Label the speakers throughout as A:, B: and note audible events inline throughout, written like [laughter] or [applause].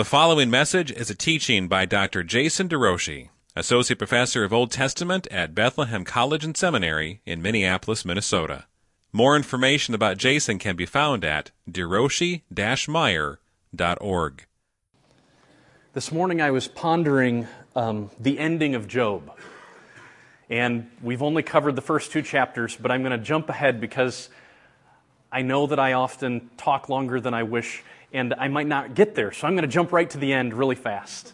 A: The following message is a teaching by Dr. Jason DeRouchie, Associate Professor of Old Testament at Bethlehem College and Seminary in Minneapolis, Minnesota. More information about Jason can be found at deroshi-meyer.org.
B: This morning I was pondering um, the ending of Job. And we've only covered the first two chapters, but I'm going to jump ahead because I know that I often talk longer than I wish, and I might not get there. So I'm going to jump right to the end really fast.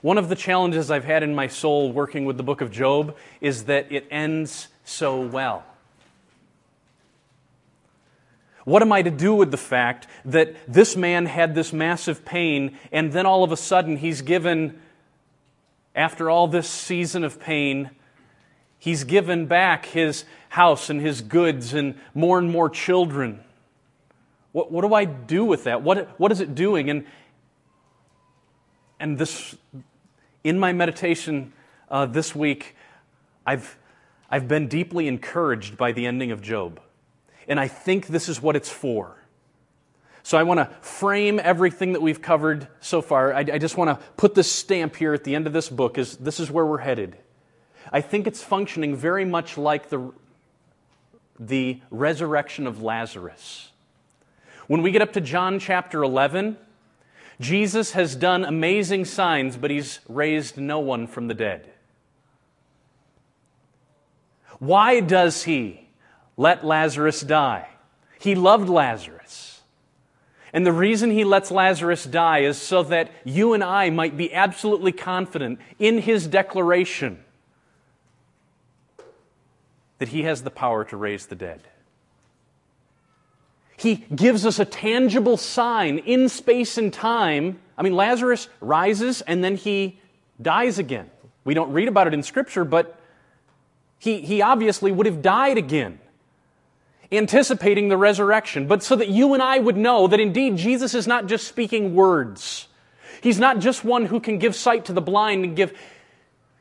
B: One of the challenges I've had in my soul working with the book of Job is that it ends so well. What am I to do with the fact that this man had this massive pain, and then all of a sudden he's given, after all this season of pain, he's given back his house and his goods and more and more children? What, what do I do with that? What, what is it doing? And, and this, in my meditation uh, this week, I've, I've been deeply encouraged by the ending of Job. And I think this is what it's for. So I want to frame everything that we've covered so far. I, I just want to put this stamp here at the end of this book is this is where we're headed. I think it's functioning very much like the, the resurrection of Lazarus. When we get up to John chapter 11, Jesus has done amazing signs, but he's raised no one from the dead. Why does he? let Lazarus die. He loved Lazarus. And the reason he lets Lazarus die is so that you and I might be absolutely confident in his declaration that he has the power to raise the dead. He gives us a tangible sign in space and time. I mean, Lazarus rises and then he dies again. We don't read about it in Scripture, but he, he obviously would have died again anticipating the resurrection, but so that you and I would know that indeed Jesus is not just speaking words. He's not just one who can give sight to the blind and give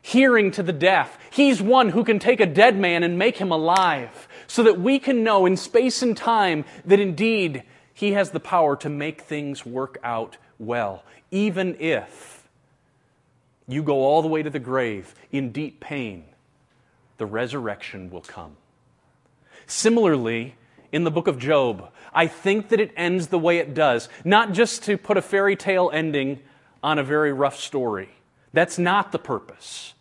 B: hearing to the deaf. He's one who can take a dead man and make him alive, so that we can know in space and time that indeed he has the power to make things work out well, even if you go all the way to the grave in deep pain, the resurrection will come. Similarly, in the book of Job, I think that it ends the way it does, not just to put a fairy tale ending on a very rough story. That's not the purpose.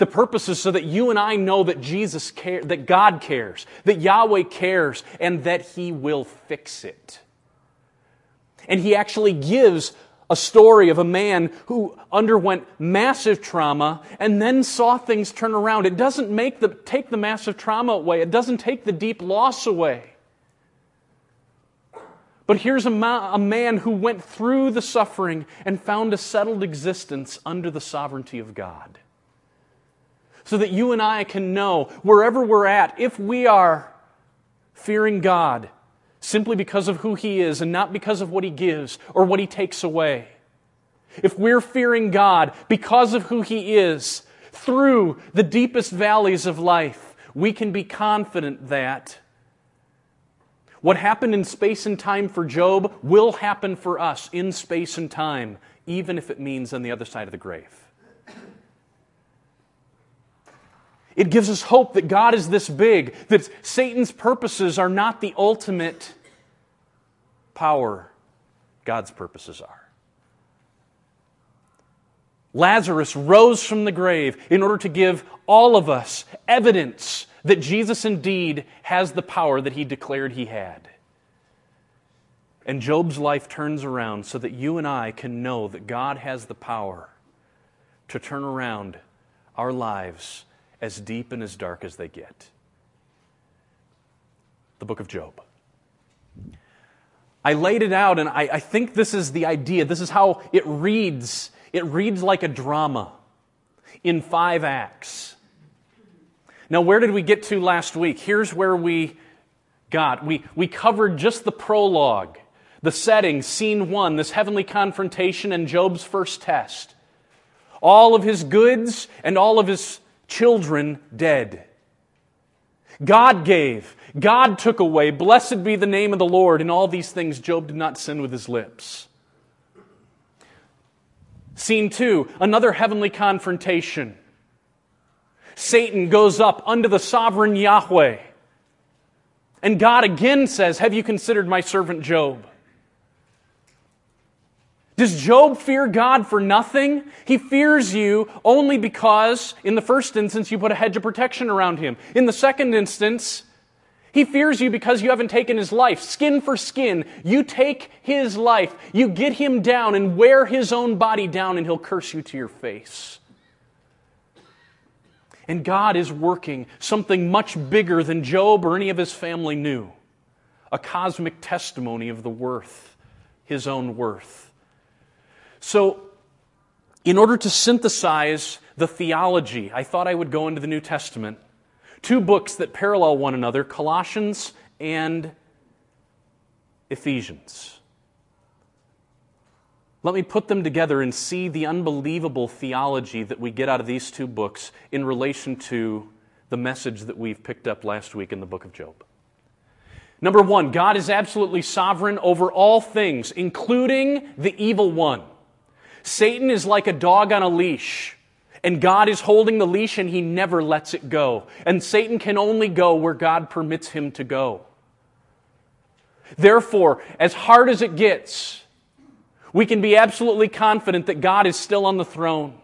B: The purpose is so that you and I know that Jesus cares, that God cares, that Yahweh cares, and that He will fix it. And He actually gives a story of a man who underwent massive trauma and then saw things turn around. It doesn't make the, take the massive trauma away, it doesn't take the deep loss away. But here's a, ma- a man who went through the suffering and found a settled existence under the sovereignty of God. So that you and I can know, wherever we're at, if we are fearing God, simply because of who He is and not because of what He gives or what He takes away. If we're fearing God because of who He is, through the deepest valleys of life, we can be confident that what happened in space and time for Job will happen for us in space and time, even if it means on the other side of the grave. It gives us hope that God is this big, that Satan's purposes are not the ultimate power, God's purposes are. Lazarus rose from the grave in order to give all of us evidence that Jesus indeed has the power that he declared he had. And Job's life turns around so that you and I can know that God has the power to turn around our lives as deep and as dark as they get. The book of Job. I laid it out, and I, I, think this is the idea. This is how it reads. It reads like a drama in five acts. Now, where did we get to last week? Here's where we got. We, we covered just the prologue, the setting, scene one, this heavenly confrontation and Job's first test. All of his goods and all of his children dead. God gave, God took away. Blessed be the name of the Lord. In all these things, Job did not sin with his lips. Scene two, another heavenly confrontation. Satan goes up unto the sovereign Yahweh. And God again says, Have you considered my servant Job? Does Job fear God for nothing? He fears you only because, in the first instance, you put a hedge of protection around him. In the second instance, he fears you because you haven't taken his life. Skin for skin. You take his life. You get him down and wear his own body down, and he'll curse you to your face. And God is working something much bigger than Job or any of his family knew a cosmic testimony of the worth, his own worth. So, in order to synthesize the theology, I thought I would go into the New Testament. Two books that parallel one another Colossians and Ephesians. Let me put them together and see the unbelievable theology that we get out of these two books in relation to the message that we've picked up last week in the book of Job. Number one, God is absolutely sovereign over all things, including the evil one. Satan is like a dog on a leash. And God is holding the leash and he never lets it go. And Satan can only go where God permits him to go. Therefore, as hard as it gets, we can be absolutely confident that God is still on the throne.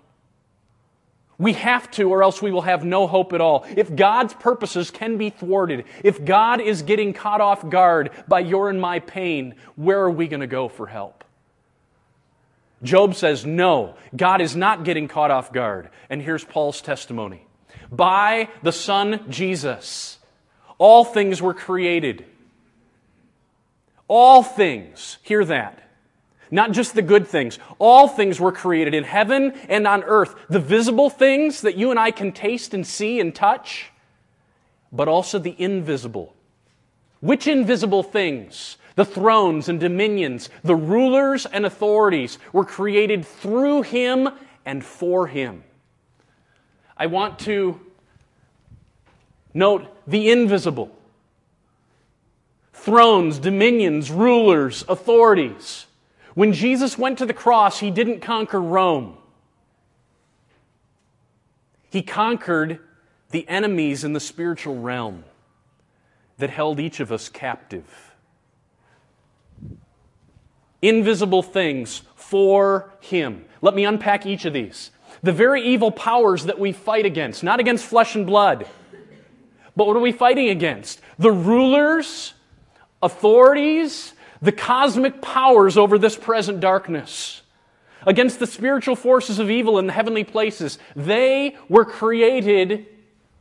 B: We have to, or else we will have no hope at all. If God's purposes can be thwarted, if God is getting caught off guard by your and my pain, where are we going to go for help? Job says, no, God is not getting caught off guard. And here's Paul's testimony. By the Son Jesus, all things were created. All things, hear that. Not just the good things. All things were created in heaven and on earth. The visible things that you and I can taste and see and touch, but also the invisible. Which invisible things? The thrones and dominions, the rulers and authorities were created through him and for him. I want to note the invisible thrones, dominions, rulers, authorities. When Jesus went to the cross, he didn't conquer Rome. He conquered the enemies in the spiritual realm that held each of us captive invisible things for Him. Let me unpack each of these. The very evil powers that we fight against, not against flesh and blood, but what are we fighting against? The rulers, authorities, the cosmic powers over this present darkness. Against the spiritual forces of evil in the heavenly places. They were created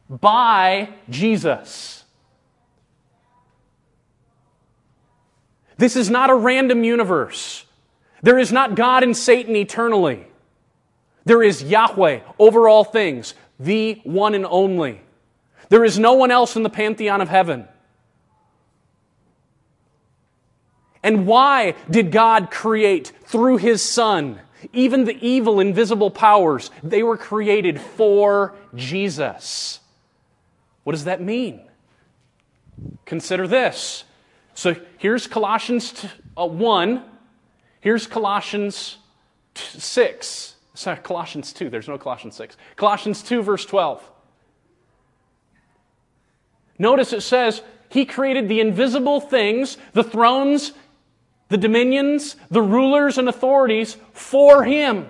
B: by Jesus. This is not a random universe. There is not God and Satan eternally. There is Yahweh over all things, the one and only. There is no one else in the pantheon of heaven. And why did God create through His Son even the evil, invisible powers? They were created for Jesus. What does that mean? Consider this so here's Colossians uh, 1. Here's Colossians 6. Sorry, Colossians 2. There's no Colossians 6. Colossians 2, verse 12. Notice it says, He created the invisible things, the thrones, the dominions, the rulers, and authorities for Him.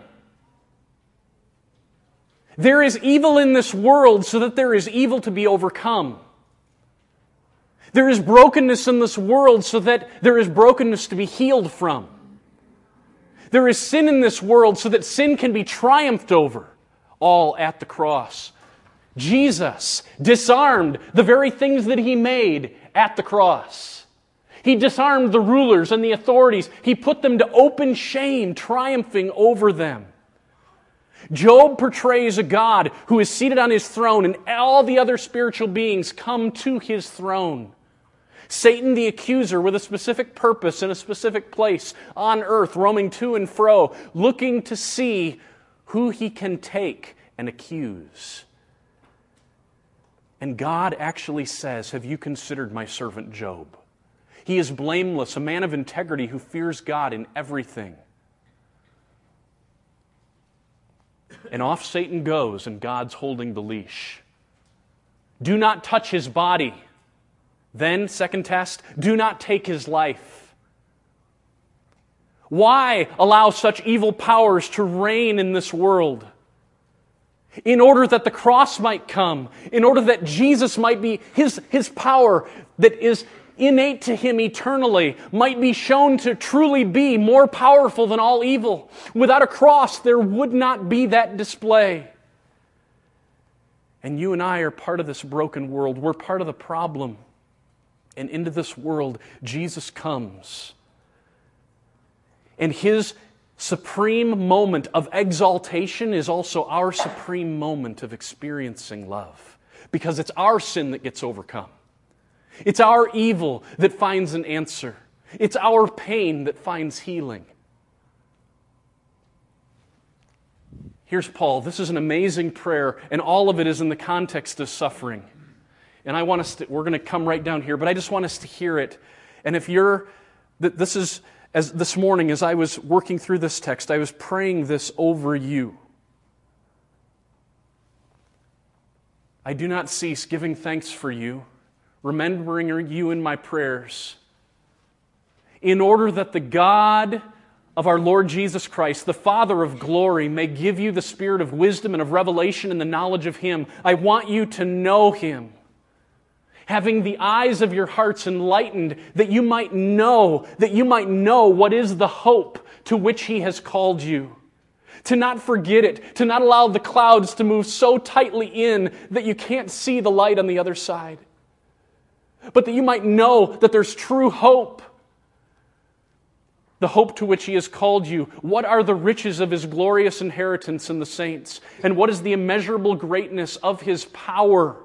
B: There is evil in this world so that there is evil to be overcome. There is brokenness in this world so that there is brokenness to be healed from. There is sin in this world so that sin can be triumphed over, all at the cross. Jesus disarmed the very things that he made at the cross. He disarmed the rulers and the authorities. He put them to open shame, triumphing over them. Job portrays a God who is seated on his throne, and all the other spiritual beings come to his throne. Satan the accuser with a specific purpose in a specific place on earth, roaming to and fro, looking to see who he can take and accuse. And God actually says, Have you considered my servant Job? He is blameless, a man of integrity who fears God in everything. And off Satan goes, and God's holding the leash. Do not touch his body. Then, second test, do not take his life. Why allow such evil powers to reign in this world? In order that the cross might come, in order that Jesus might be, his, his power that is innate to him eternally, might be shown to truly be more powerful than all evil. Without a cross, there would not be that display. And you and I are part of this broken world. We're part of the problem. And into this world, Jesus comes. And his supreme moment of exaltation is also our supreme moment of experiencing love. Because it's our sin that gets overcome. It's our evil that finds an answer. It's our pain that finds healing. Here's Paul. This is an amazing prayer, and all of it is in the context of suffering. And I want us to, we're going to come right down here, but I just want us to hear it. And if you're, this is, as this morning, as I was working through this text, I was praying this over you. I do not cease giving thanks for you, remembering you in my prayers, in order that the God of our Lord Jesus Christ, the Father of glory, may give you the spirit of wisdom and of revelation and the knowledge of Him. I want you to know Him having the eyes of your hearts enlightened, that you might know, that you might know what is the hope to which He has called you. To not forget it, to not allow the clouds to move so tightly in that you can't see the light on the other side. But that you might know that there's true hope. The hope to which He has called you. What are the riches of His glorious inheritance in the saints? And what is the immeasurable greatness of His power?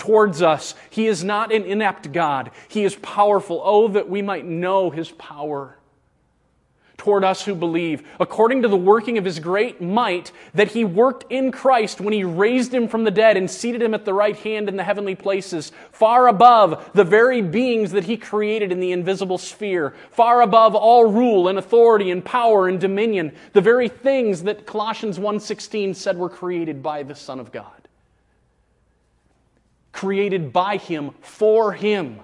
B: Towards us. He is not an inept God, He is powerful. Oh, that we might know His power toward us who believe, according to the working of his great might that he worked in Christ when he raised him from the dead and seated him at the right hand in the heavenly places, far above the very beings that he created in the invisible sphere, far above all rule and authority and power and dominion, the very things that Colossians 1:16 said were created by the Son of God created by him for him,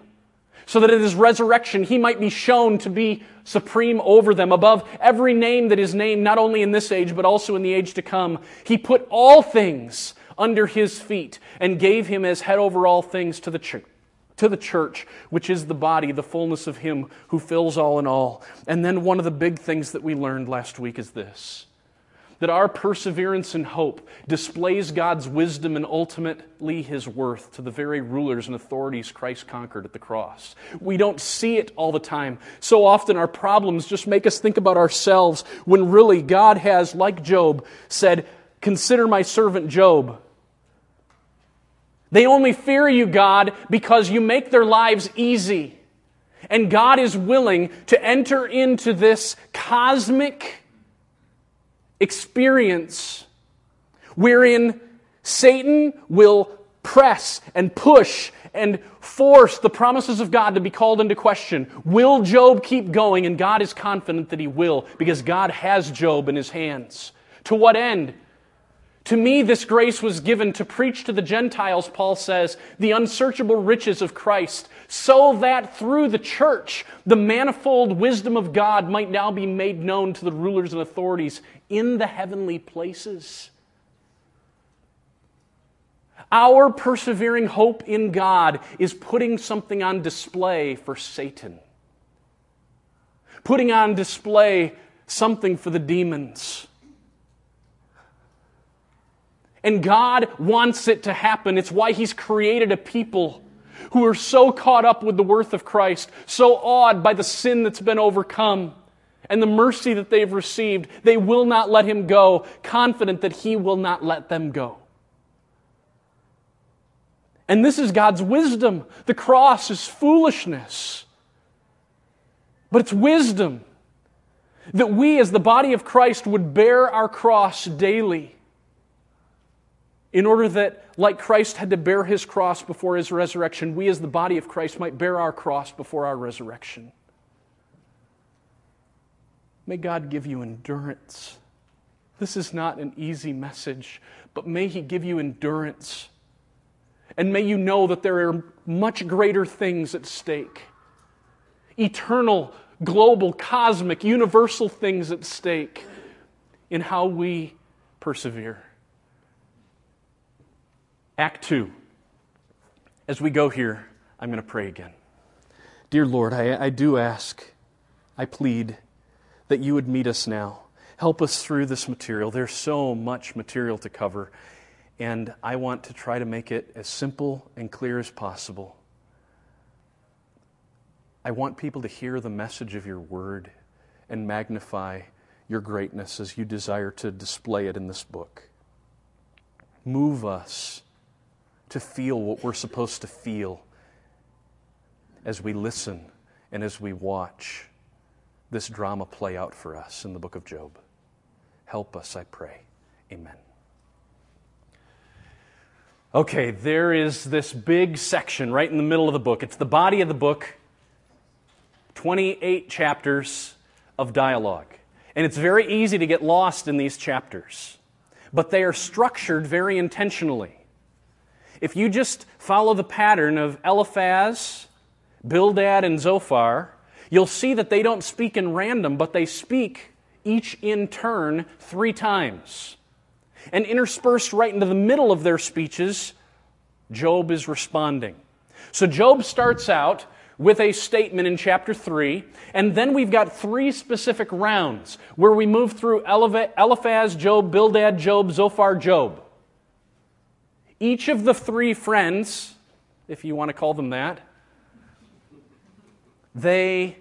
B: so that at his resurrection he might be shown to be supreme over them, above every name that is named, not only in this age, but also in the age to come. He put all things under his feet and gave him as head over all things to the church. To the church, which is the body, the fullness of Him who fills all in all. And then one of the big things that we learned last week is this that our perseverance and hope displays God's wisdom and ultimately His worth to the very rulers and authorities Christ conquered at the cross. We don't see it all the time. So often our problems just make us think about ourselves when really God has, like Job, said, Consider my servant Job. They only fear you, God, because you make their lives easy. And God is willing to enter into this cosmic experience wherein Satan will press and push and force the promises of God to be called into question. Will Job keep going? And God is confident that he will because God has Job in his hands. To what end? To me, this grace was given to preach to the Gentiles, Paul says, the unsearchable riches of Christ, so that through the church, the manifold wisdom of God might now be made known to the rulers and authorities in the heavenly places. Our persevering hope in God is putting something on display for Satan, putting on display something for the demons. And God wants it to happen. It's why He's created a people who are so caught up with the worth of Christ, so awed by the sin that's been overcome and the mercy that they've received, they will not let him go, confident that he will not let them go. And this is God's wisdom. The cross is foolishness, but it's wisdom that we, as the body of Christ, would bear our cross daily in order that, like Christ had to bear his cross before his resurrection, we as the body of Christ might bear our cross before our resurrection. May God give you endurance. This is not an easy message, but may He give you endurance. And may you know that there are much greater things at stake eternal, global, cosmic, universal things at stake in how we persevere. Act 2. As we go here, I'm going to pray again. Dear Lord, I, I do ask, I plead that you would meet us now. Help us through this material. There's so much material to cover, and I want to try to make it as simple and clear as possible. I want people to hear the message of your word and magnify your greatness as you desire to display it in this book. Move us to feel what we're supposed to feel as we listen and as we watch this drama play out for us in the book of Job. Help us, I pray. Amen. Okay, there is this big section right in the middle of the book. It's the body of the book, 28 chapters of dialogue. And it's very easy to get lost in these chapters, but they are structured very intentionally. If you just follow the pattern of Eliphaz, Bildad, and Zophar, you'll see that they don't speak in random, but they speak each in turn three times. And interspersed right into the middle of their speeches, Job is responding. So Job starts out with a statement in chapter 3, and then we've got three specific rounds where we move through Eliphaz, Job, Bildad, Job, Zophar, Job. Each of the three friends, if you want to call them that, they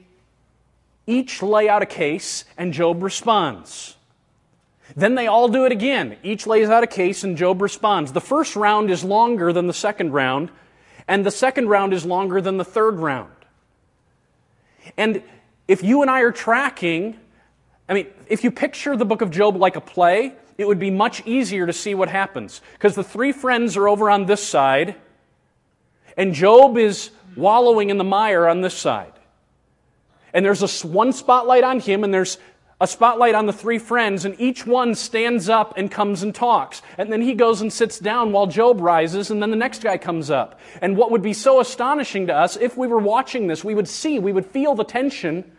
B: each lay out a case, and Job responds. Then they all do it again. Each lays out a case, and Job responds. The first round is longer than the second round, and the second round is longer than the third round. And if you and I are tracking, I mean, if you picture the book of Job like a play, it would be much easier to see what happens. Because the three friends are over on this side, and Job is wallowing in the mire on this side and there's a one spotlight on him, and there's a spotlight on the three friends, and each one stands up and comes and talks. And then he goes and sits down while Job rises, and then the next guy comes up. And what would be so astonishing to us, if we were watching this, we would see, we would feel the tension,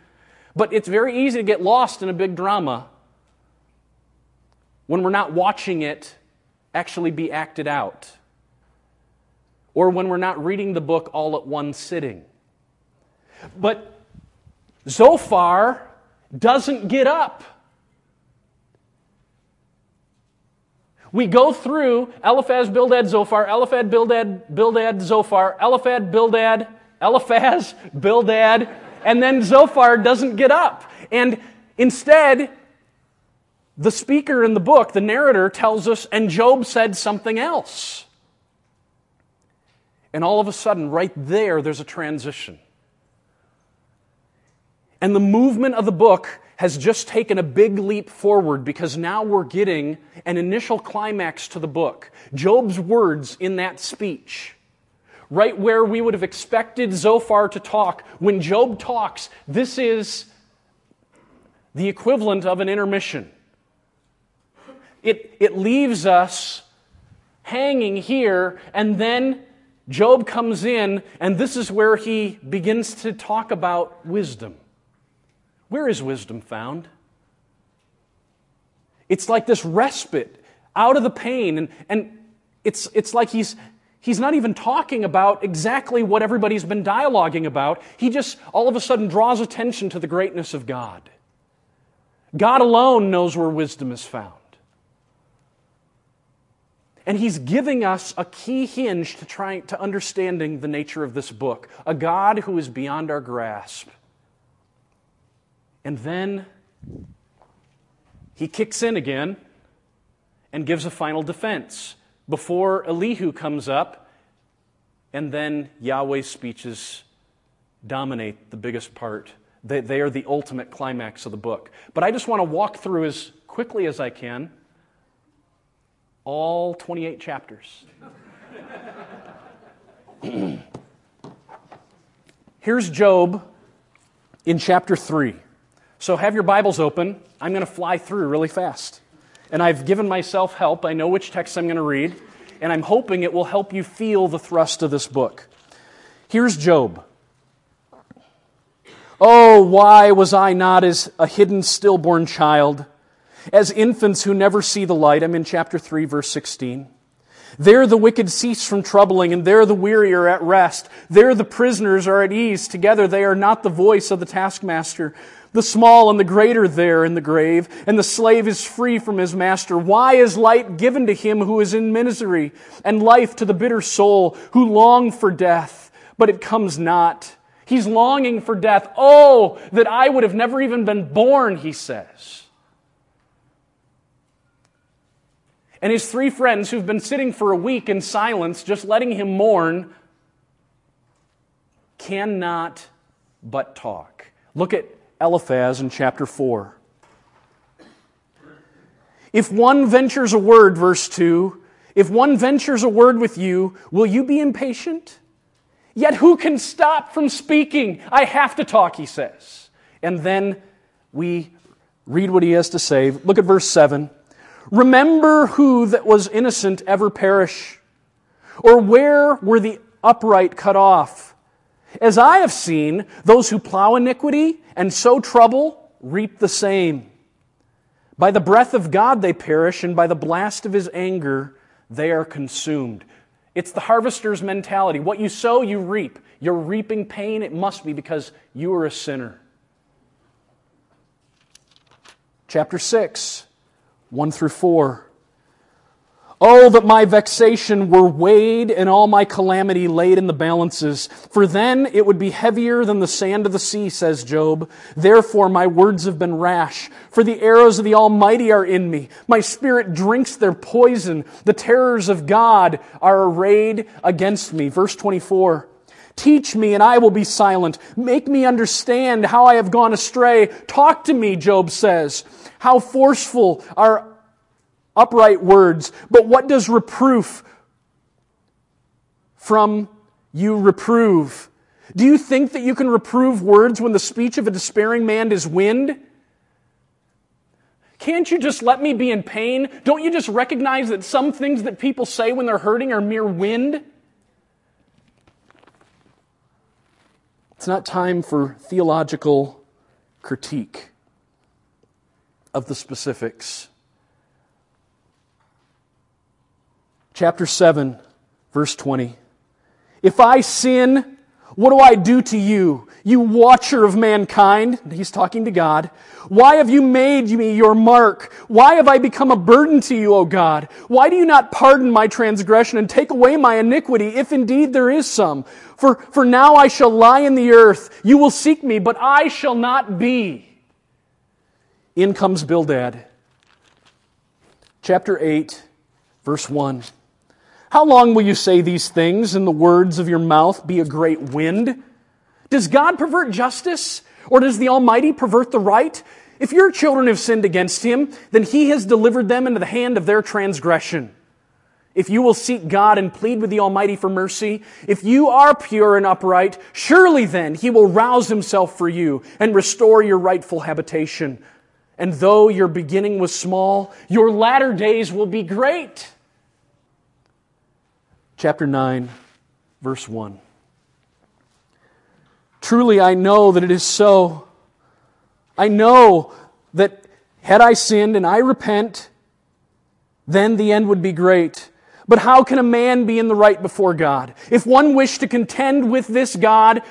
B: but it's very easy to get lost in a big drama when we're not watching it actually be acted out, or when we're not reading the book all at one sitting. But Zophar doesn't get up. We go through Eliphaz, Bildad, Zophar, Eliphaz, Bildad, Bildad, Zophar, Eliphaz, Bildad, Eliphaz, Bildad, and then Zophar doesn't get up. And instead, the speaker in the book, the narrator, tells us, and Job said something else. And all of a sudden, right there, there's a transition. And the movement of the book has just taken a big leap forward because now we're getting an initial climax to the book. Job's words in that speech, right where we would have expected Zophar to talk. When Job talks, this is the equivalent of an intermission. It, it leaves us hanging here, and then Job comes in, and this is where he begins to talk about wisdom. Where is wisdom found? It's like this respite out of the pain, and, and it's, it's like he's, he's not even talking about exactly what everybody's been dialoguing about. He just all of a sudden draws attention to the greatness of God. God alone knows where wisdom is found. And he's giving us a key hinge to trying to understanding the nature of this book, a God who is beyond our grasp. And then he kicks in again and gives a final defense before Elihu comes up, and then Yahweh's speeches dominate the biggest part. They, they are the ultimate climax of the book. But I just want to walk through as quickly as I can All 28 chapters. [clears throat] Here's Job in chapter 3. So have your Bibles open. I'm going to fly through really fast. And I've given myself help. I know which text I'm going to read. And I'm hoping it will help you feel the thrust of this book. Here's Job. Oh, why was I not as a hidden stillborn child, as infants who never see the light? I'm in chapter 3, verse 16. There the wicked cease from troubling, and there the weary are at rest. There the prisoners are at ease. Together they are not the voice of the taskmaster. The small and the greater there in the grave, and the slave is free from his master. Why is light given to him who is in misery, and life to the bitter soul who long for death, but it comes not? He's longing for death. Oh, that I would have never even been born, he says. And his three friends, who've been sitting for a week in silence, just letting him mourn, cannot but talk. Look at Eliphaz in chapter 4. If one ventures a word, verse 2, if one ventures a word with you, will you be impatient? Yet who can stop from speaking? I have to talk, he says. And then we read what he has to say. Look at verse 7. Remember who that was innocent ever perish? Or where were the upright cut off? As I have seen, those who plow iniquity and sow trouble reap the same. By the breath of God they perish, and by the blast of his anger they are consumed. It's the harvester's mentality. What you sow, you reap. You're reaping pain, it must be because you are a sinner. Chapter 6, 1 through 4. Oh, that my vexation were weighed and all my calamity laid in the balances, for then it would be heavier than the sand of the sea, says Job. Therefore my words have been rash, for the arrows of the Almighty are in me. My spirit drinks their poison. The terrors of God are arrayed against me. Verse 24. Teach me and I will be silent. Make me understand how I have gone astray. Talk to me, Job says. How forceful are upright words. But what does reproof from you reprove? Do you think that you can reprove words when the speech of a despairing man is wind? Can't you just let me be in pain? Don't you just recognize that some things that people say when they're hurting are mere wind? It's not time for theological critique of the specifics. Chapter 7, verse 20. If I sin, what do I do to you, you watcher of mankind? He's talking to God. Why have you made me your mark? Why have I become a burden to you, O God? Why do you not pardon my transgression and take away my iniquity, if indeed there is some? For, for now I shall lie in the earth. You will seek me, but I shall not be. In comes Bildad. Chapter 8, verse 1. How long will you say these things and the words of your mouth be a great wind? Does God pervert justice or does the Almighty pervert the right? If your children have sinned against him, then he has delivered them into the hand of their transgression. If you will seek God and plead with the Almighty for mercy, if you are pure and upright, surely then he will rouse himself for you and restore your rightful habitation. And though your beginning was small, your latter days will be great chapter 9, verse 1. Truly, I know that it is so. I know that had I sinned and I repent, then the end would be great. But how can a man be in the right before God? If one wished to contend with this God,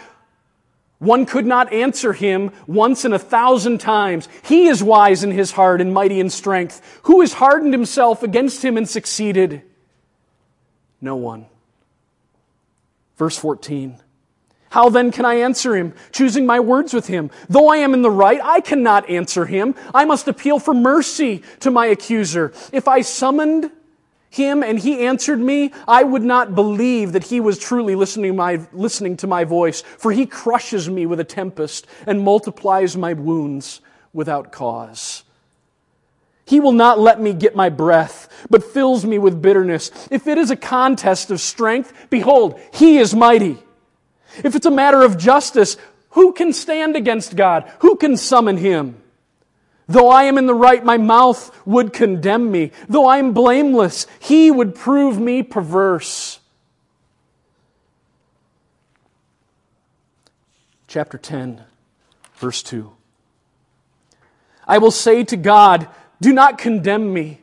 B: one could not answer him once in a thousand times. He is wise in his heart and mighty in strength. Who has hardened himself against him and succeeded? No one. Verse 14. How then can I answer him, choosing my words with him? Though I am in the right, I cannot answer him. I must appeal for mercy to my accuser. If I summoned him and he answered me, I would not believe that he was truly listening, my, listening to my voice, for he crushes me with a tempest and multiplies my wounds without cause. He will not let me get my breath, but fills me with bitterness. If it is a contest of strength, behold, he is mighty. If it's a matter of justice, who can stand against God? Who can summon him? Though I am in the right, my mouth would condemn me. Though I am blameless, he would prove me perverse. Chapter 10, verse 2. I will say to God, Do not condemn me.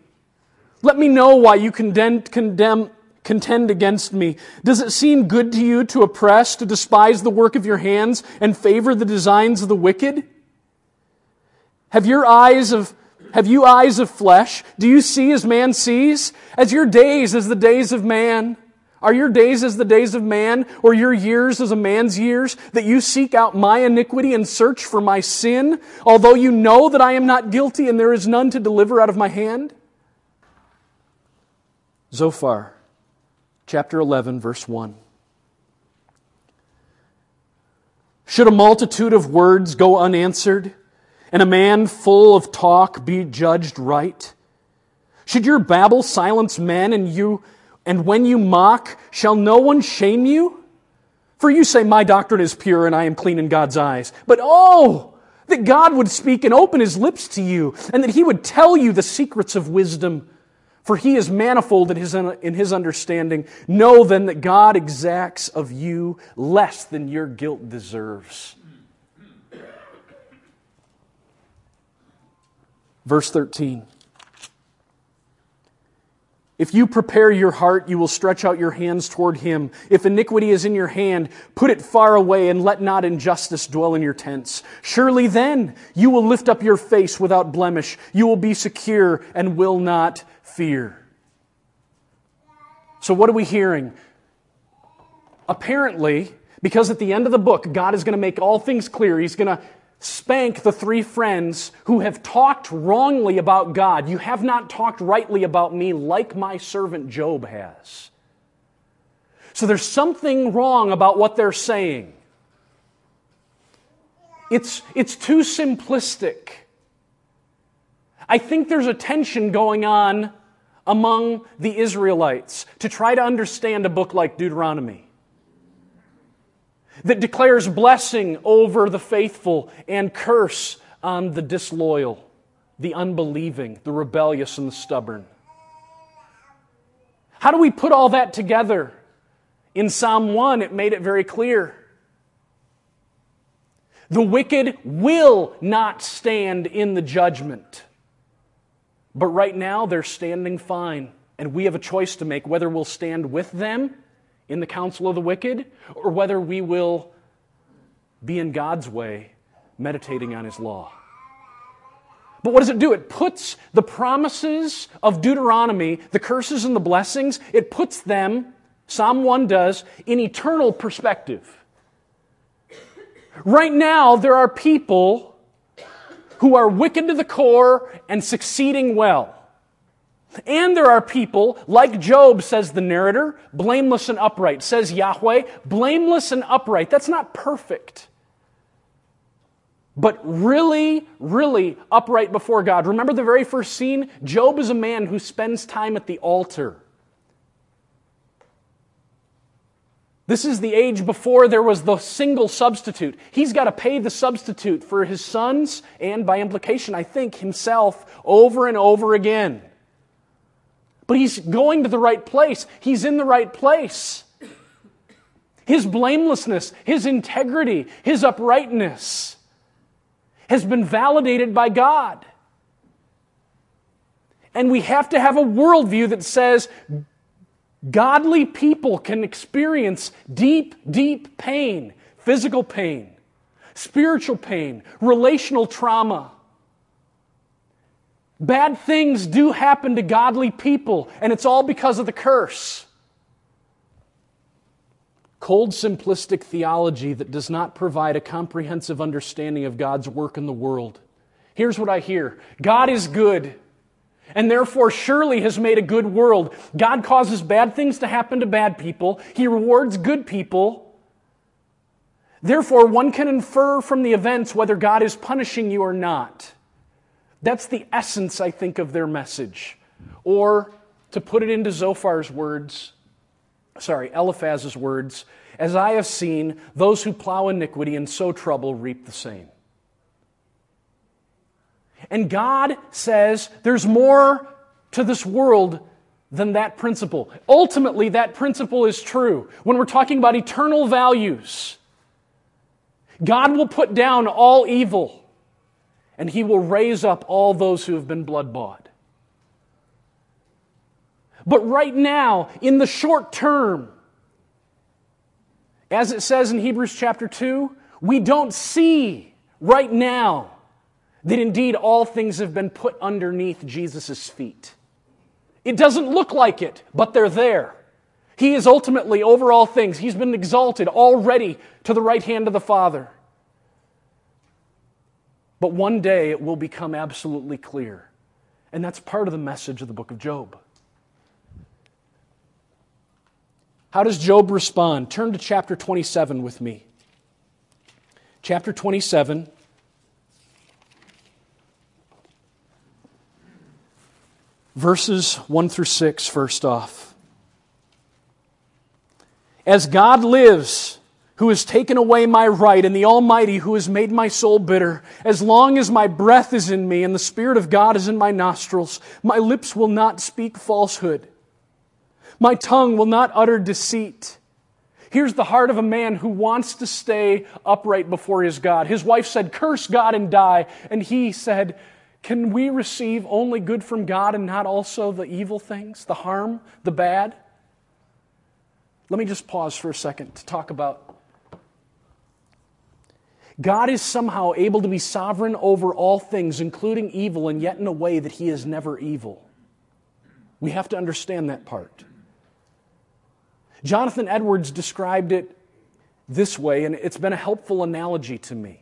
B: Let me know why you condemn, condemn, contend against me. Does it seem good to you to oppress, to despise the work of your hands, and favor the designs of the wicked? Have your eyes of have you eyes of flesh? Do you see as man sees? As your days as the days of man? Are your days as the days of man, or your years as a man's years, that you seek out my iniquity and search for my sin, although you know that I am not guilty and there is none to deliver out of my hand? Zophar, chapter 11, verse 1. Should a multitude of words go unanswered? and a man full of talk be judged right? Should your babble silence men and you, and when you mock, shall no one shame you? For you say, my doctrine is pure and I am clean in God's eyes. But oh, that God would speak and open his lips to you, and that he would tell you the secrets of wisdom. For he is manifold in his, in his understanding. Know then that God exacts of you less than your guilt deserves. Verse 13. If you prepare your heart, you will stretch out your hands toward him. If iniquity is in your hand, put it far away and let not injustice dwell in your tents. Surely then you will lift up your face without blemish. You will be secure and will not fear. So, what are we hearing? Apparently, because at the end of the book, God is going to make all things clear. He's going to spank the three friends who have talked wrongly about God. You have not talked rightly about me like my servant Job has. So there's something wrong about what they're saying. It's, it's too simplistic. I think there's a tension going on among the Israelites to try to understand a book like Deuteronomy that declares blessing over the faithful and curse on the disloyal, the unbelieving, the rebellious, and the stubborn. How do we put all that together? In Psalm 1, it made it very clear. The wicked will not stand in the judgment. But right now, they're standing fine. And we have a choice to make whether we'll stand with them in the counsel of the wicked, or whether we will be in God's way, meditating on His law. But what does it do? It puts the promises of Deuteronomy, the curses and the blessings, it puts them, Psalm 1 does, in eternal perspective. Right now, there are people who are wicked to the core and succeeding well. And there are people, like Job, says the narrator, blameless and upright. Says Yahweh, blameless and upright. That's not perfect. But really, really upright before God. Remember the very first scene? Job is a man who spends time at the altar. This is the age before there was the single substitute. He's got to pay the substitute for his sons and, by implication, I think, himself over and over again. But he's going to the right place. He's in the right place. His blamelessness, his integrity, his uprightness has been validated by God. And we have to have a worldview that says godly people can experience deep, deep pain, physical pain, spiritual pain, relational trauma. Bad things do happen to godly people, and it's all because of the curse. Cold, simplistic theology that does not provide a comprehensive understanding of God's work in the world. Here's what I hear God is good, and therefore surely has made a good world. God causes bad things to happen to bad people, He rewards good people. Therefore, one can infer from the events whether God is punishing you or not. That's the essence, I think, of their message. Or, to put it into Zophar's words, sorry, Eliphaz's words, as I have seen, those who plow iniquity and sow trouble reap the same. And God says there's more to this world than that principle. Ultimately, that principle is true. When we're talking about eternal values, God will put down all evil and he will raise up all those who have been blood bought. But right now, in the short term, as it says in Hebrews chapter 2, we don't see right now that indeed all things have been put underneath Jesus' feet. It doesn't look like it, but they're there. He is ultimately over all things. He's been exalted already to the right hand of the Father. But one day it will become absolutely clear. And that's part of the message of the book of Job. How does Job respond? Turn to chapter 27 with me. Chapter 27. Verses 1 through 6, first off. As God lives, who has taken away my right, and the Almighty who has made my soul bitter, as long as my breath is in me and the Spirit of God is in my nostrils, my lips will not speak falsehood. My tongue will not utter deceit. Here's the heart of a man who wants to stay upright before his God. His wife said, Curse God and die. And he said, can we receive only good from God and not also the evil things, the harm, the bad? Let me just pause for a second to talk about. God is somehow able to be sovereign over all things, including evil, and yet in a way that He is never evil. We have to understand that part. Jonathan Edwards described it this way, and it's been a helpful analogy to me.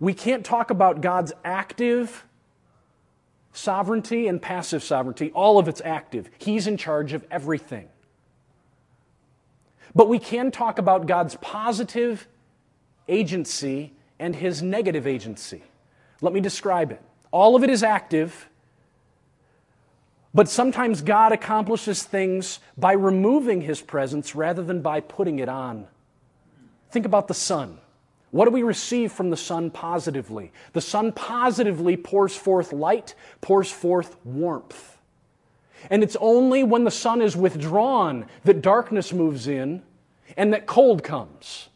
B: We can't talk about God's active sovereignty and passive sovereignty. All of it's active. He's in charge of everything. But we can talk about God's positive agency and his negative agency. Let me describe it. All of it is active, but sometimes God accomplishes things by removing his presence rather than by putting it on. Think about the sun. What do we receive from the sun positively? The sun positively pours forth light, pours forth warmth. And it's only when the sun is withdrawn that darkness moves in and that cold comes.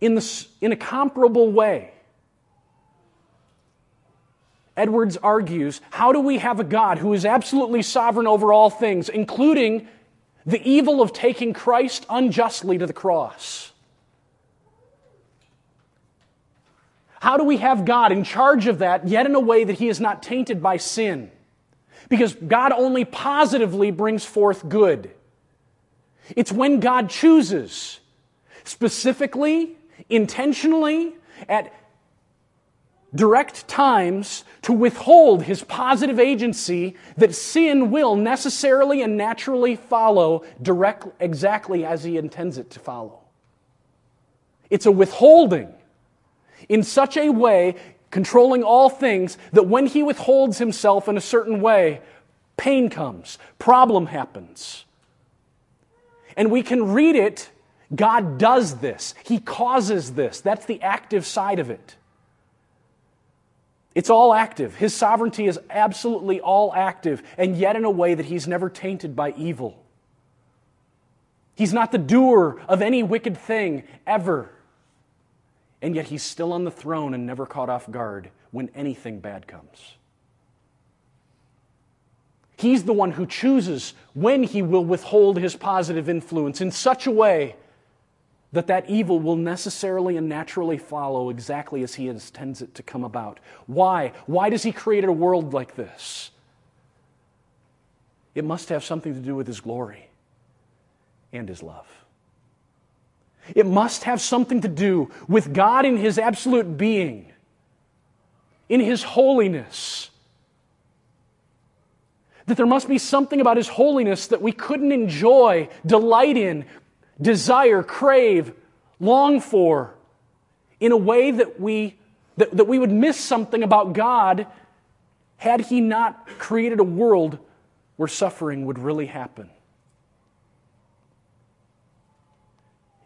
B: In, the, in a comparable way, Edwards argues how do we have a God who is absolutely sovereign over all things, including the evil of taking Christ unjustly to the cross. How do we have God in charge of that, yet in a way that he is not tainted by sin? Because God only positively brings forth good. It's when God chooses, specifically, intentionally, at direct times to withhold his positive agency that sin will necessarily and naturally follow direct, exactly as he intends it to follow. It's a withholding in such a way, controlling all things, that when he withholds himself in a certain way, pain comes, problem happens. And we can read it God does this, He causes this. That's the active side of it. It's all active. His sovereignty is absolutely all active, and yet in a way that he's never tainted by evil. He's not the doer of any wicked thing ever. And yet he's still on the throne and never caught off guard when anything bad comes. He's the one who chooses when he will withhold his positive influence in such a way that that evil will necessarily and naturally follow exactly as he intends it to come about. Why? Why does he create a world like this? It must have something to do with his glory and his love. It must have something to do with God in his absolute being, in his holiness. That there must be something about his holiness that we couldn't enjoy, delight in, desire, crave, long for in a way that we, that, that we would miss something about God had He not created a world where suffering would really happen.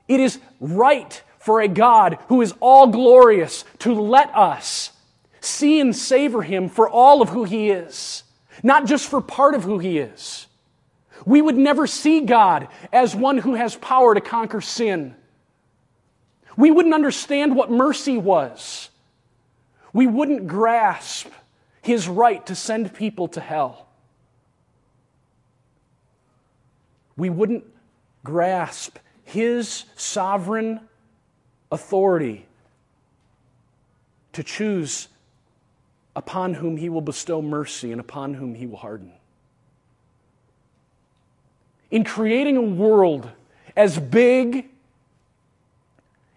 B: It is right for a God who is all glorious to let us see and savor Him for all of who He is, not just for part of who He is. We would never see God as one who has power to conquer sin. We wouldn't understand what mercy was. We wouldn't grasp His right to send people to hell. We wouldn't grasp his sovereign authority to choose upon whom he will bestow mercy and upon whom he will harden. In creating a world as big,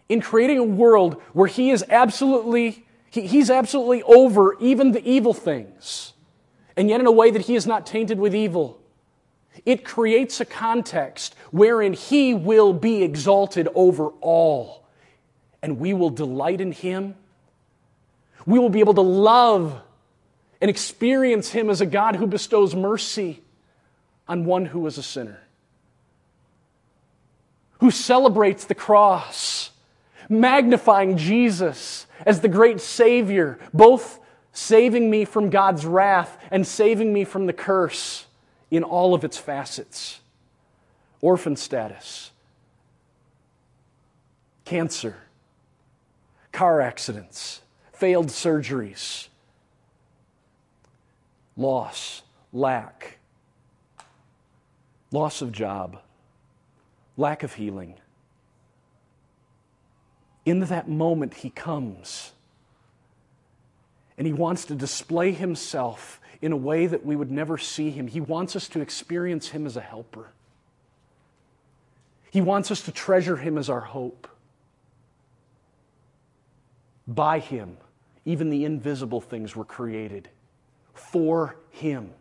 B: in creating a world where he is absolutely, he, he's absolutely over even the evil things, and yet in a way that he is not tainted with evil. It creates a context wherein He will be exalted over all, and we will delight in Him. We will be able to love and experience Him as a God who bestows mercy on one who is a sinner, who celebrates the cross, magnifying Jesus as the great Savior, both saving me from God's wrath and saving me from the curse in all of its facets. Orphan status, cancer, car accidents, failed surgeries, loss, lack, loss of job, lack of healing. In that moment, he comes and he wants to display himself in a way that we would never see him. He wants us to experience him as a helper. He wants us to treasure him as our hope. By him, even the invisible things were created for him.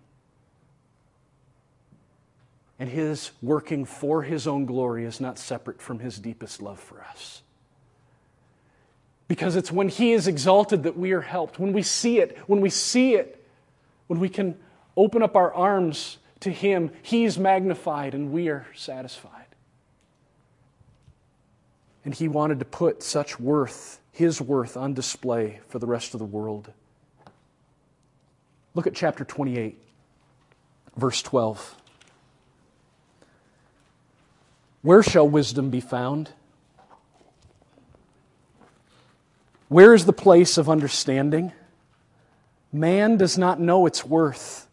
B: And his working for his own glory is not separate from his deepest love for us. Because it's when he is exalted that we are helped. When we see it, when we see it, when we can open up our arms to Him, He's magnified and we are satisfied. And He wanted to put such worth, His worth, on display for the rest of the world. Look at chapter 28, verse 12. Where shall wisdom be found? Where is the place of understanding? Man does not know its worth.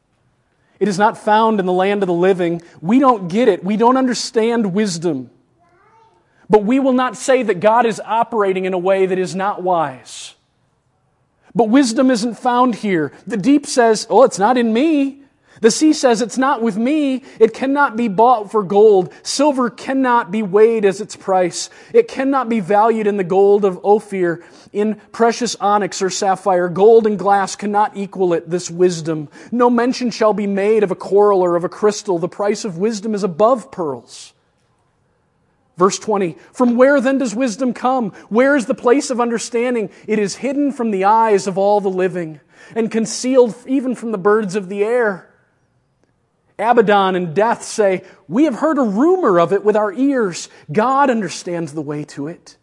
B: It is not found in the land of the living. We don't get it. We don't understand wisdom. But we will not say that God is operating in a way that is not wise. But wisdom isn't found here. The deep says, Oh, it's not in me. The sea says, It's not with me. It cannot be bought for gold. Silver cannot be weighed as its price. It cannot be valued in the gold of Ophir, in precious onyx or sapphire. Gold and glass cannot equal it, this wisdom. No mention shall be made of a coral or of a crystal. The price of wisdom is above pearls. Verse 20, from where then does wisdom come? Where is the place of understanding? It is hidden from the eyes of all the living and concealed even from the birds of the air. Abaddon and death say, We have heard a rumor of it with our ears. God understands the way to it.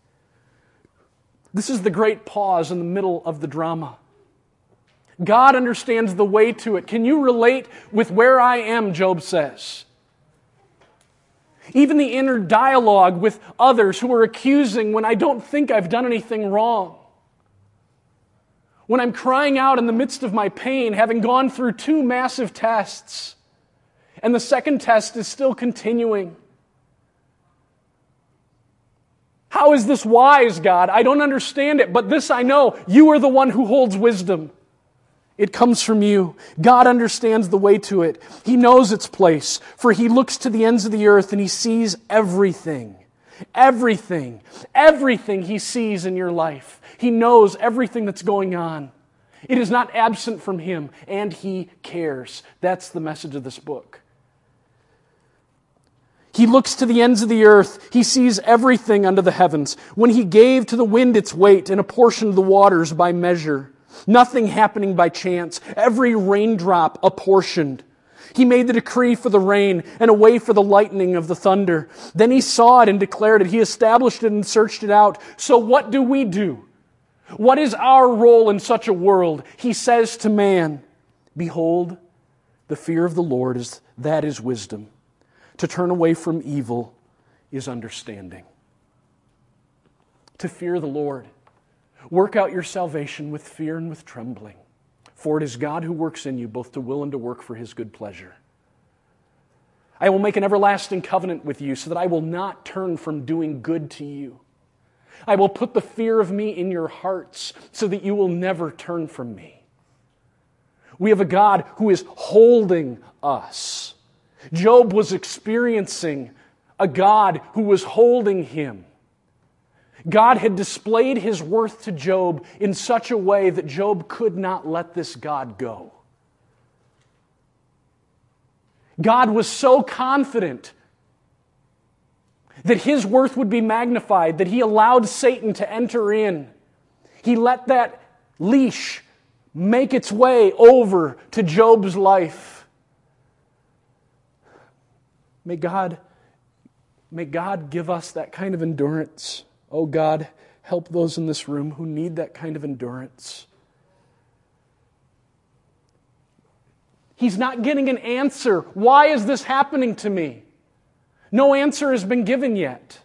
B: This is the great pause in the middle of the drama. God understands the way to it. Can you relate with where I am, Job says? Even the inner dialogue with others who are accusing when I don't think I've done anything wrong. When I'm crying out in the midst of my pain, having gone through two massive tests and the second test is still continuing. How is this wise, God? I don't understand it, but this I know. You are the one who holds wisdom. It comes from you. God understands the way to it. He knows its place, for He looks to the ends of the earth and He sees everything. Everything. Everything He sees in your life. He knows everything that's going on. It is not absent from Him, and He cares. That's the message of this book. He looks to the ends of the earth. He sees everything under the heavens. When he gave to the wind its weight and apportioned the waters by measure, nothing happening by chance, every raindrop apportioned. He made the decree for the rain and a way for the lightning of the thunder. Then he saw it and declared it. He established it and searched it out. So what do we do? What is our role in such a world? He says to man, Behold, the fear of the Lord is that is wisdom. To turn away from evil is understanding. To fear the Lord. Work out your salvation with fear and with trembling, for it is God who works in you both to will and to work for his good pleasure. I will make an everlasting covenant with you so that I will not turn from doing good to you. I will put the fear of me in your hearts so that you will never turn from me. We have a God who is holding us. Job was experiencing a God who was holding him. God had displayed his worth to Job in such a way that Job could not let this God go. God was so confident that his worth would be magnified, that he allowed Satan to enter in. He let that leash make its way over to Job's life. May God, may God give us that kind of endurance. Oh God, help those in this room who need that kind of endurance. He's not getting an answer. Why is this happening to me? No answer has been given yet.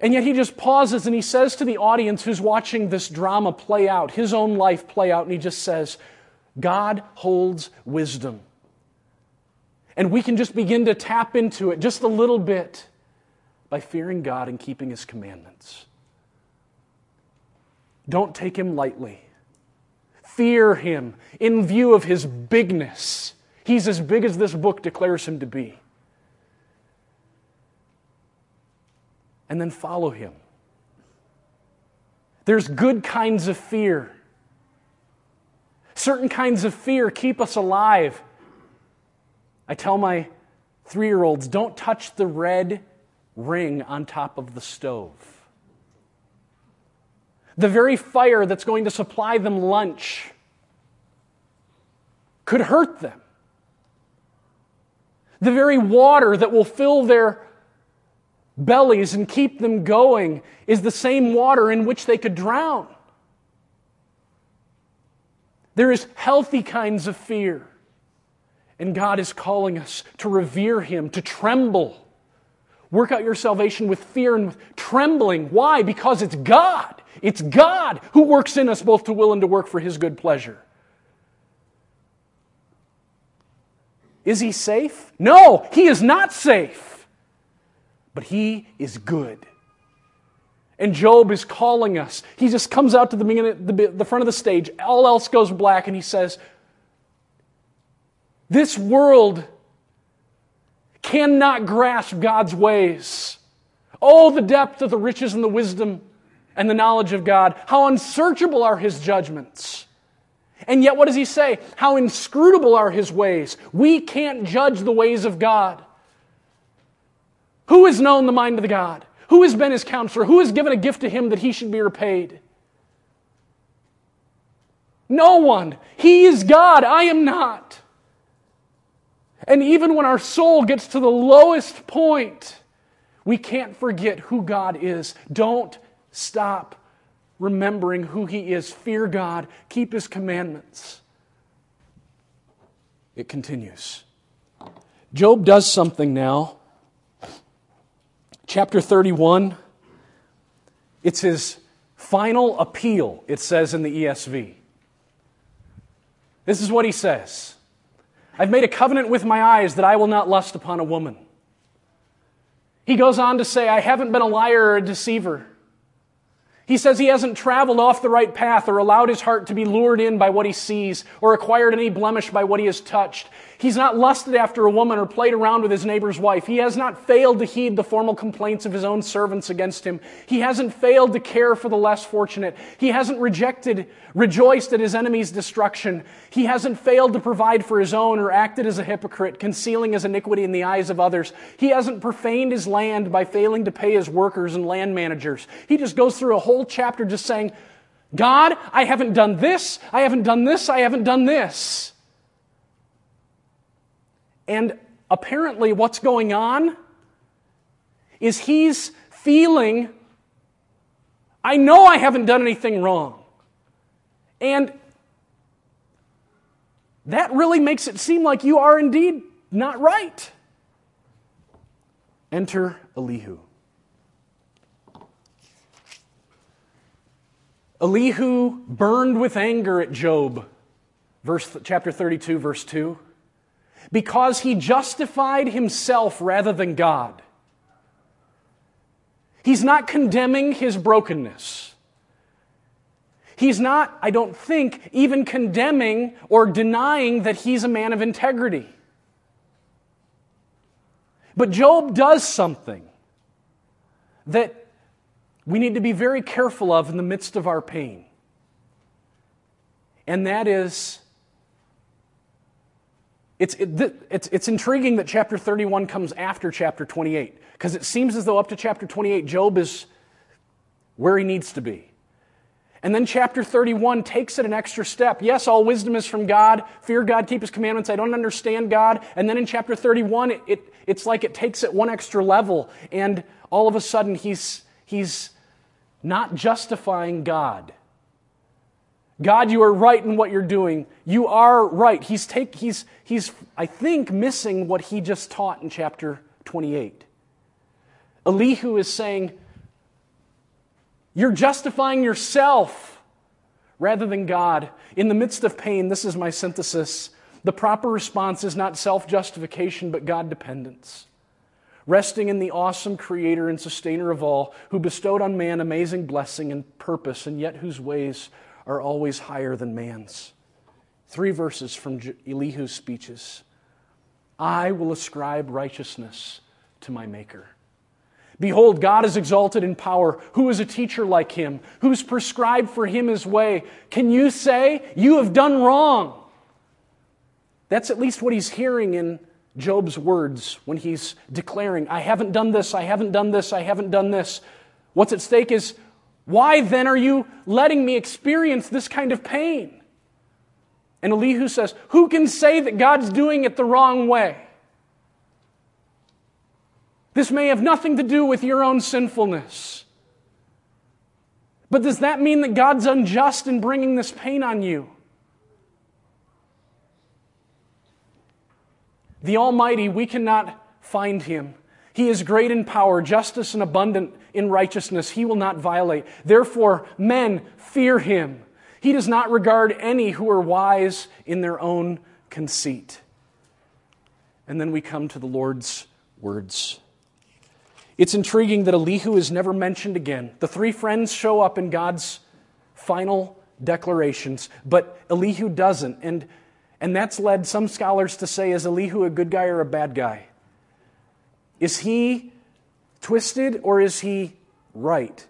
B: And yet he just pauses and he says to the audience who's watching this drama play out, his own life play out, and he just says, God holds wisdom. And we can just begin to tap into it just a little bit by fearing God and keeping his commandments. Don't take him lightly. Fear him in view of his bigness. He's as big as this book declares him to be. and then follow him. There's good kinds of fear. Certain kinds of fear keep us alive. I tell my three year olds don't touch the red ring on top of the stove. The very fire that's going to supply them lunch could hurt them. The very water that will fill their bellies and keep them going is the same water in which they could drown. There is healthy kinds of fear. And God is calling us to revere Him, to tremble. Work out your salvation with fear and with trembling. Why? Because it's God. It's God who works in us both to will and to work for His good pleasure. Is He safe? No, He is not safe but he is good. And Job is calling us. He just comes out to the, the front of the stage. All else goes black, and he says, This world cannot grasp God's ways. Oh, the depth of the riches and the wisdom and the knowledge of God. How unsearchable are his judgments. And yet, what does he say? How inscrutable are his ways. We can't judge the ways of God. Who has known the mind of the God? Who has been his counselor? Who has given a gift to him that he should be repaid? No one. He is God. I am not. And even when our soul gets to the lowest point, we can't forget who God is. Don't stop remembering who He is. Fear God, keep His commandments. It continues. Job does something now chapter 31, it's his final appeal, it says in the ESV. This is what he says I've made a covenant with my eyes that I will not lust upon a woman. He goes on to say, I haven't been a liar or a deceiver. He says he hasn't traveled off the right path or allowed his heart to be lured in by what he sees or acquired any blemish by what he has touched. He's not lusted after a woman or played around with his neighbor's wife. He has not failed to heed the formal complaints of his own servants against him. He hasn't failed to care for the less fortunate. He hasn't rejected, rejoiced at his enemy's destruction. He hasn't failed to provide for his own or acted as a hypocrite, concealing his iniquity in the eyes of others. He hasn't profaned his land by failing to pay his workers and land managers. He just goes through a whole chapter just saying, God, I haven't done this, I haven't done this, I haven't done this. And apparently, what's going on is he's feeling, I know I haven't done anything wrong. And that really makes it seem like you are indeed not right. Enter Elihu. Elihu burned with anger at Job, verse, chapter 32, verse 2 because he justified himself rather than God. He's not condemning his brokenness. He's not, I don't think, even condemning or denying that he's a man of integrity. But Job does something that we need to be very careful of in the midst of our pain. And that is it's, it, it's, it's intriguing that chapter 31 comes after chapter 28, because it seems as though up to chapter 28, Job is where he needs to be. And then chapter 31 takes it an extra step. Yes, all wisdom is from God. Fear God, keep his commandments. I don't understand God. And then in chapter 31, it, it, it's like it takes it one extra level. And all of a sudden, he's, he's not justifying God. God, you are right in what you're doing. You are right. He's, take, he's, he's, I think, missing what he just taught in chapter 28. Elihu is saying, You're justifying yourself rather than God. In the midst of pain, this is my synthesis. The proper response is not self justification, but God dependence. Resting in the awesome creator and sustainer of all, who bestowed on man amazing blessing and purpose, and yet whose ways are always higher than man's. Three verses from Elihu's speeches I will ascribe righteousness to my Maker. Behold, God is exalted in power. Who is a teacher like him? Who's prescribed for him his way? Can you say, You have done wrong? That's at least what he's hearing in Job's words when he's declaring, I haven't done this, I haven't done this, I haven't done this. What's at stake is why then are you letting me experience this kind of pain? And Elihu says, Who can say that God's doing it the wrong way? This may have nothing to do with your own sinfulness. But does that mean that God's unjust in bringing this pain on you? The Almighty, we cannot find Him. He is great in power, justice and abundant in righteousness. He will not violate. Therefore, men fear him. He does not regard any who are wise in their own conceit. And then we come to the Lord's words. It's intriguing that Elihu is never mentioned again. The three friends show up in God's final declarations, but Elihu doesn't. And, and that's led some scholars to say, is Elihu a good guy or a bad guy? Is he twisted or is he right?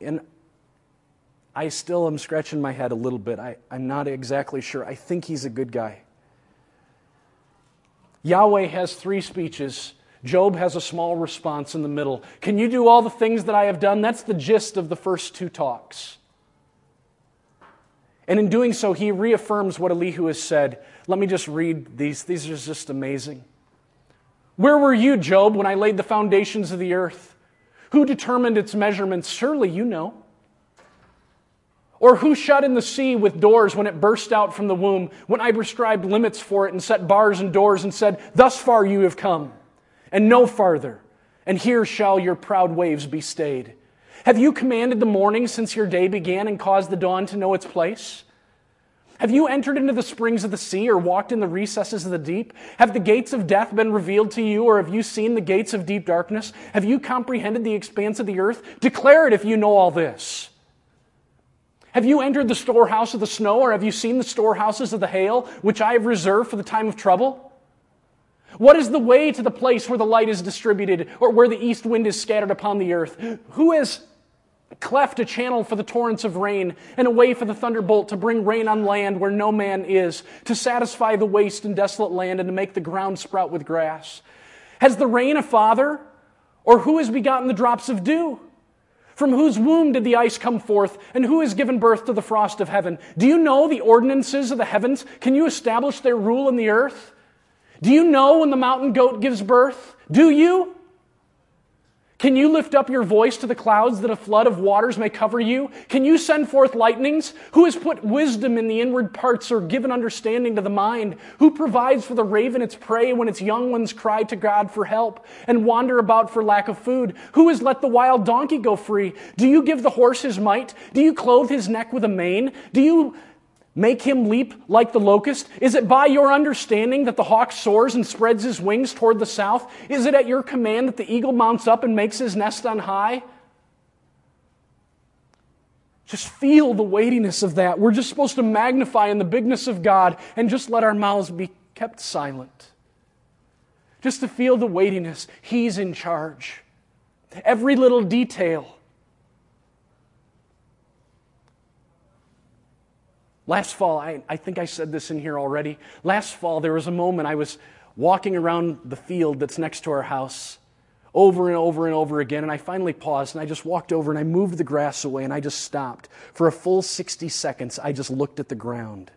B: And I still am scratching my head a little bit. I, I'm not exactly sure. I think he's a good guy. Yahweh has three speeches. Job has a small response in the middle. Can you do all the things that I have done? That's the gist of the first two talks. And in doing so, he reaffirms what Elihu has said. Let me just read these. These are just amazing. Where were you, Job, when I laid the foundations of the earth? Who determined its measurements? Surely you know. Or who shut in the sea with doors when it burst out from the womb, when I prescribed limits for it and set bars and doors and said, Thus far you have come, and no farther, and here shall your proud waves be stayed? Have you commanded the morning since your day began and caused the dawn to know its place? Have you entered into the springs of the sea or walked in the recesses of the deep? Have the gates of death been revealed to you, or have you seen the gates of deep darkness? Have you comprehended the expanse of the earth? Declare it if you know all this. Have you entered the storehouse of the snow, or have you seen the storehouses of the hail, which I have reserved for the time of trouble? What is the way to the place where the light is distributed or where the east wind is scattered upon the earth? Who has cleft a channel for the torrents of rain and a way for the thunderbolt to bring rain on land where no man is, to satisfy the waste and desolate land and to make the ground sprout with grass? Has the rain a father? Or who has begotten the drops of dew? From whose womb did the ice come forth, and who has given birth to the frost of heaven? Do you know the ordinances of the heavens? Can you establish their rule in the earth? Do you know when the mountain goat gives birth? Do you? Can you lift up your voice to the clouds that a flood of waters may cover you? Can you send forth lightnings? Who has put wisdom in the inward parts or given understanding to the mind? Who provides for the raven its prey when its young ones cry to God for help and wander about for lack of food? Who has let the wild donkey go free? Do you give the horse his might? Do you clothe his neck with a mane? Do you Make him leap like the locust? Is it by your understanding that the hawk soars and spreads his wings toward the south? Is it at your command that the eagle mounts up and makes his nest on high? Just feel the weightiness of that. We're just supposed to magnify in the bigness of God and just let our mouths be kept silent. Just to feel the weightiness. He's in charge. Every little detail Last fall, I, I think I said this in here already. Last fall, there was a moment I was walking around the field that's next to our house over and over and over again. And I finally paused and I just walked over and I moved the grass away and I just stopped. For a full 60 seconds, I just looked at the ground.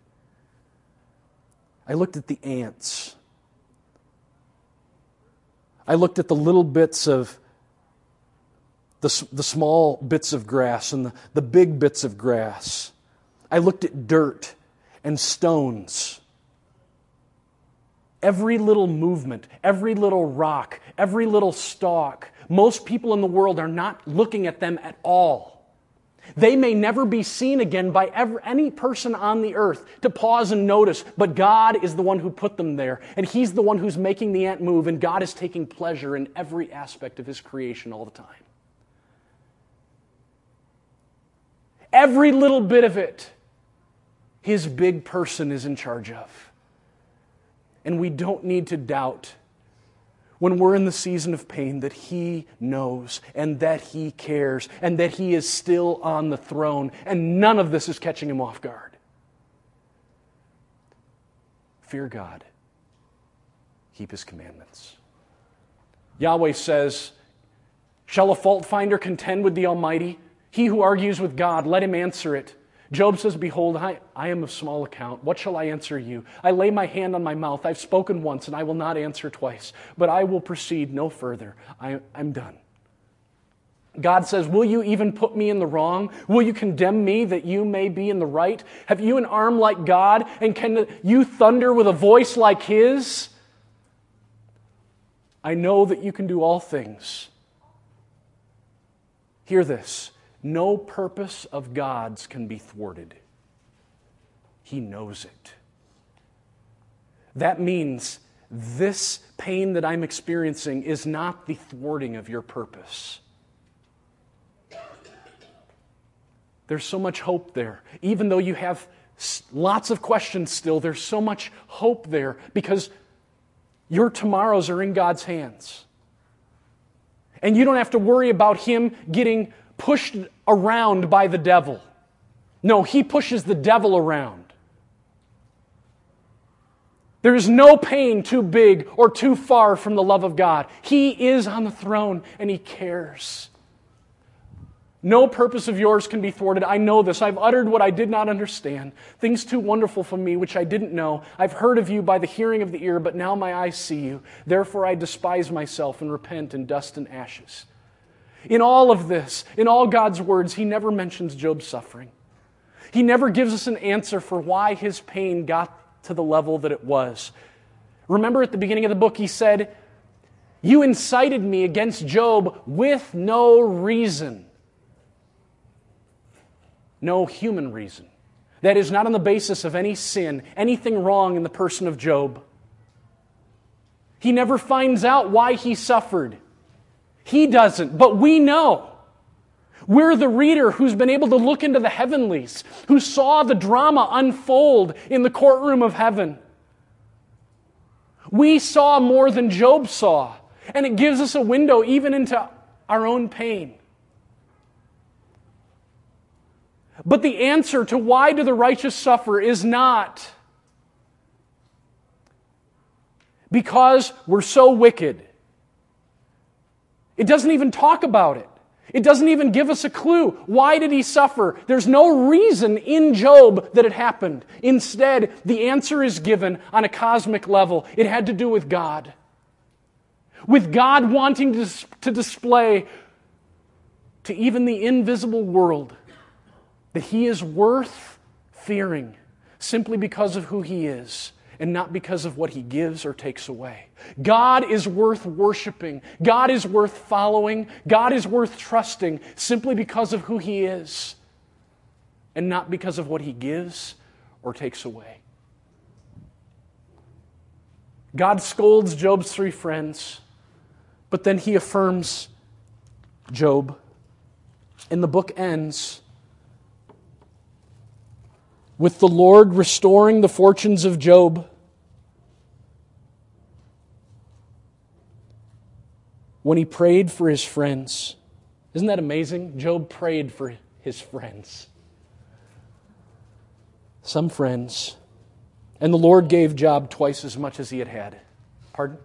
B: I looked at the ants. I looked at the little bits of the, the small bits of grass and the, the big bits of grass. I looked at dirt and stones. Every little movement, every little rock, every little stalk, most people in the world are not looking at them at all. They may never be seen again by ever, any person on the earth to pause and notice, but God is the one who put them there, and He's the one who's making the ant move, and God is taking pleasure in every aspect of His creation all the time. Every little bit of it his big person is in charge of. And we don't need to doubt when we're in the season of pain that He knows and that He cares and that He is still on the throne and none of this is catching Him off guard. Fear God, keep His commandments. Yahweh says, Shall a fault finder contend with the Almighty? He who argues with God, let him answer it. Job says, Behold, I, I am of small account. What shall I answer you? I lay my hand on my mouth. I've spoken once, and I will not answer twice, but I will proceed no further. I, I'm done. God says, Will you even put me in the wrong? Will you condemn me that you may be in the right? Have you an arm like God, and can you thunder with a voice like His? I know that you can do all things. Hear this no purpose of God's can be thwarted. He knows it. That means this pain that I'm experiencing is not the thwarting of your purpose. There's so much hope there. Even though you have lots of questions still, there's so much hope there because your tomorrows are in God's hands. And you don't have to worry about Him getting pushed around by the devil. No, he pushes the devil around. There is no pain too big or too far from the love of God. He is on the throne and he cares. No purpose of yours can be thwarted. I know this. I've uttered what I did not understand, things too wonderful for me which I didn't know. I've heard of you by the hearing of the ear, but now my eyes see you. Therefore I despise myself and repent in dust and ashes. In all of this, in all God's words, He never mentions Job's suffering. He never gives us an answer for why his pain got to the level that it was. Remember at the beginning of the book, he said, You incited me against Job with no reason. No human reason. That is not on the basis of any sin, anything wrong in the person of Job. He never finds out why he suffered. He doesn't, but we know. We're the reader who's been able to look into the heavenlies, who saw the drama unfold in the courtroom of heaven. We saw more than Job saw, and it gives us a window even into our own pain. But the answer to why do the righteous suffer is not because we're so wicked. It doesn't even talk about it. It doesn't even give us a clue. Why did he suffer? There's no reason in Job that it happened. Instead, the answer is given on a cosmic level. It had to do with God. With God wanting to, to display to even the invisible world that he is worth fearing simply because of who he is and not because of what he gives or takes away. God is worth worshiping. God is worth following. God is worth trusting simply because of who he is and not because of what he gives or takes away. God scolds Job's three friends, but then he affirms Job. And the book ends with the Lord restoring the fortunes of Job. When he prayed for his friends. Isn't that amazing? Job prayed for his friends. Some friends. And the Lord gave Job twice as much as he had had. Pardon?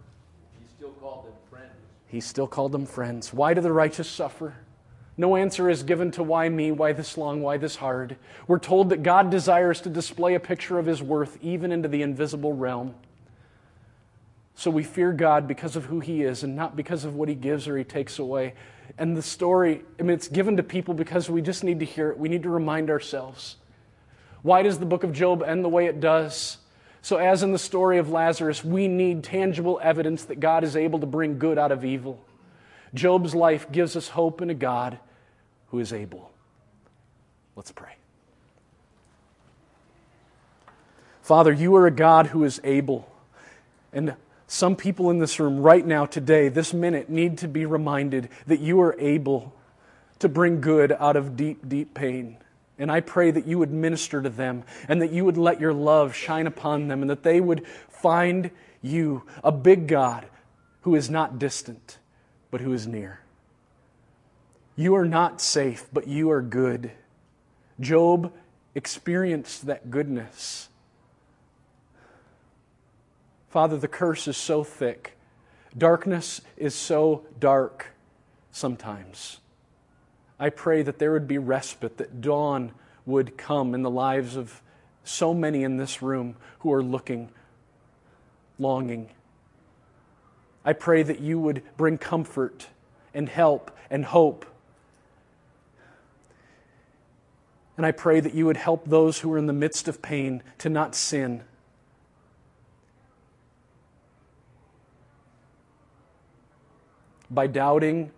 C: He still called them friends.
B: He still called them friends. Why do the righteous suffer? No answer is given to why me, why this long, why this hard. We're told that God desires to display a picture of his worth even into the invisible realm. So we fear God because of who he is and not because of what he gives or he takes away. And the story, I mean, it's given to people because we just need to hear it. We need to remind ourselves. Why does the book of Job end the way it does? So, as in the story of Lazarus, we need tangible evidence that God is able to bring good out of evil. Job's life gives us hope in a God who is able. Let's pray. Father, you are a God who is able. And some people in this room right now, today, this minute, need to be reminded that you are able to bring good out of deep, deep pain. And I pray that you would minister to them and that you would let your love shine upon them and that they would find you, a big God who is not distant, but who is near. You are not safe, but you are good. Job experienced that goodness. Father, the curse is so thick. Darkness is so dark sometimes. I pray that there would be respite, that dawn would come in the lives of so many in this room who are looking, longing. I pray that you would bring comfort and help and hope And I pray that you would help those who are in the midst of pain to not sin. By doubting,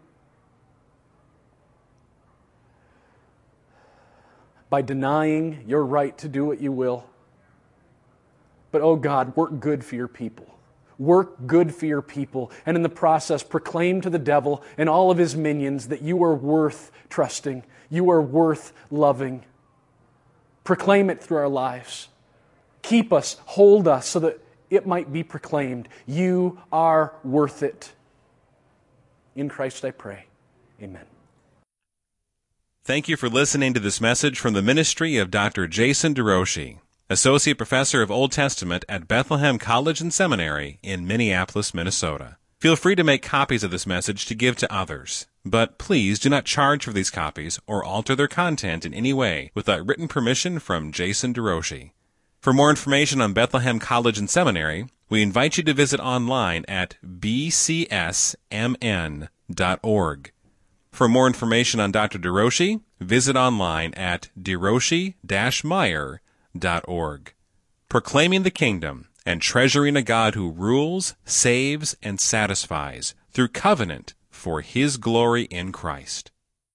B: by denying your right to do what you will. But, oh God, work good for your people. Work good for your people. And in the process, proclaim to the devil and all of his minions that you are worth trusting, you are worth loving. Proclaim it through our lives. Keep us, hold us, so that it might be proclaimed. You are worth it. In Christ I pray. Amen.
A: Thank you for listening to this message from the ministry of Dr. Jason DeRouchie, Associate Professor of Old Testament at Bethlehem College and Seminary in Minneapolis, Minnesota. Feel free to make copies of this message to give to others. But please do not charge for these copies or alter their content in any way without written permission from Jason DeRouchie. For more information on Bethlehem College and Seminary, we invite you to visit online at bcsmn.org. For more information on Dr. DeRouchie, visit online at derouchie-meyer.org. Proclaiming the Kingdom and treasuring a God who rules, saves, and satisfies through covenant for His glory in Christ.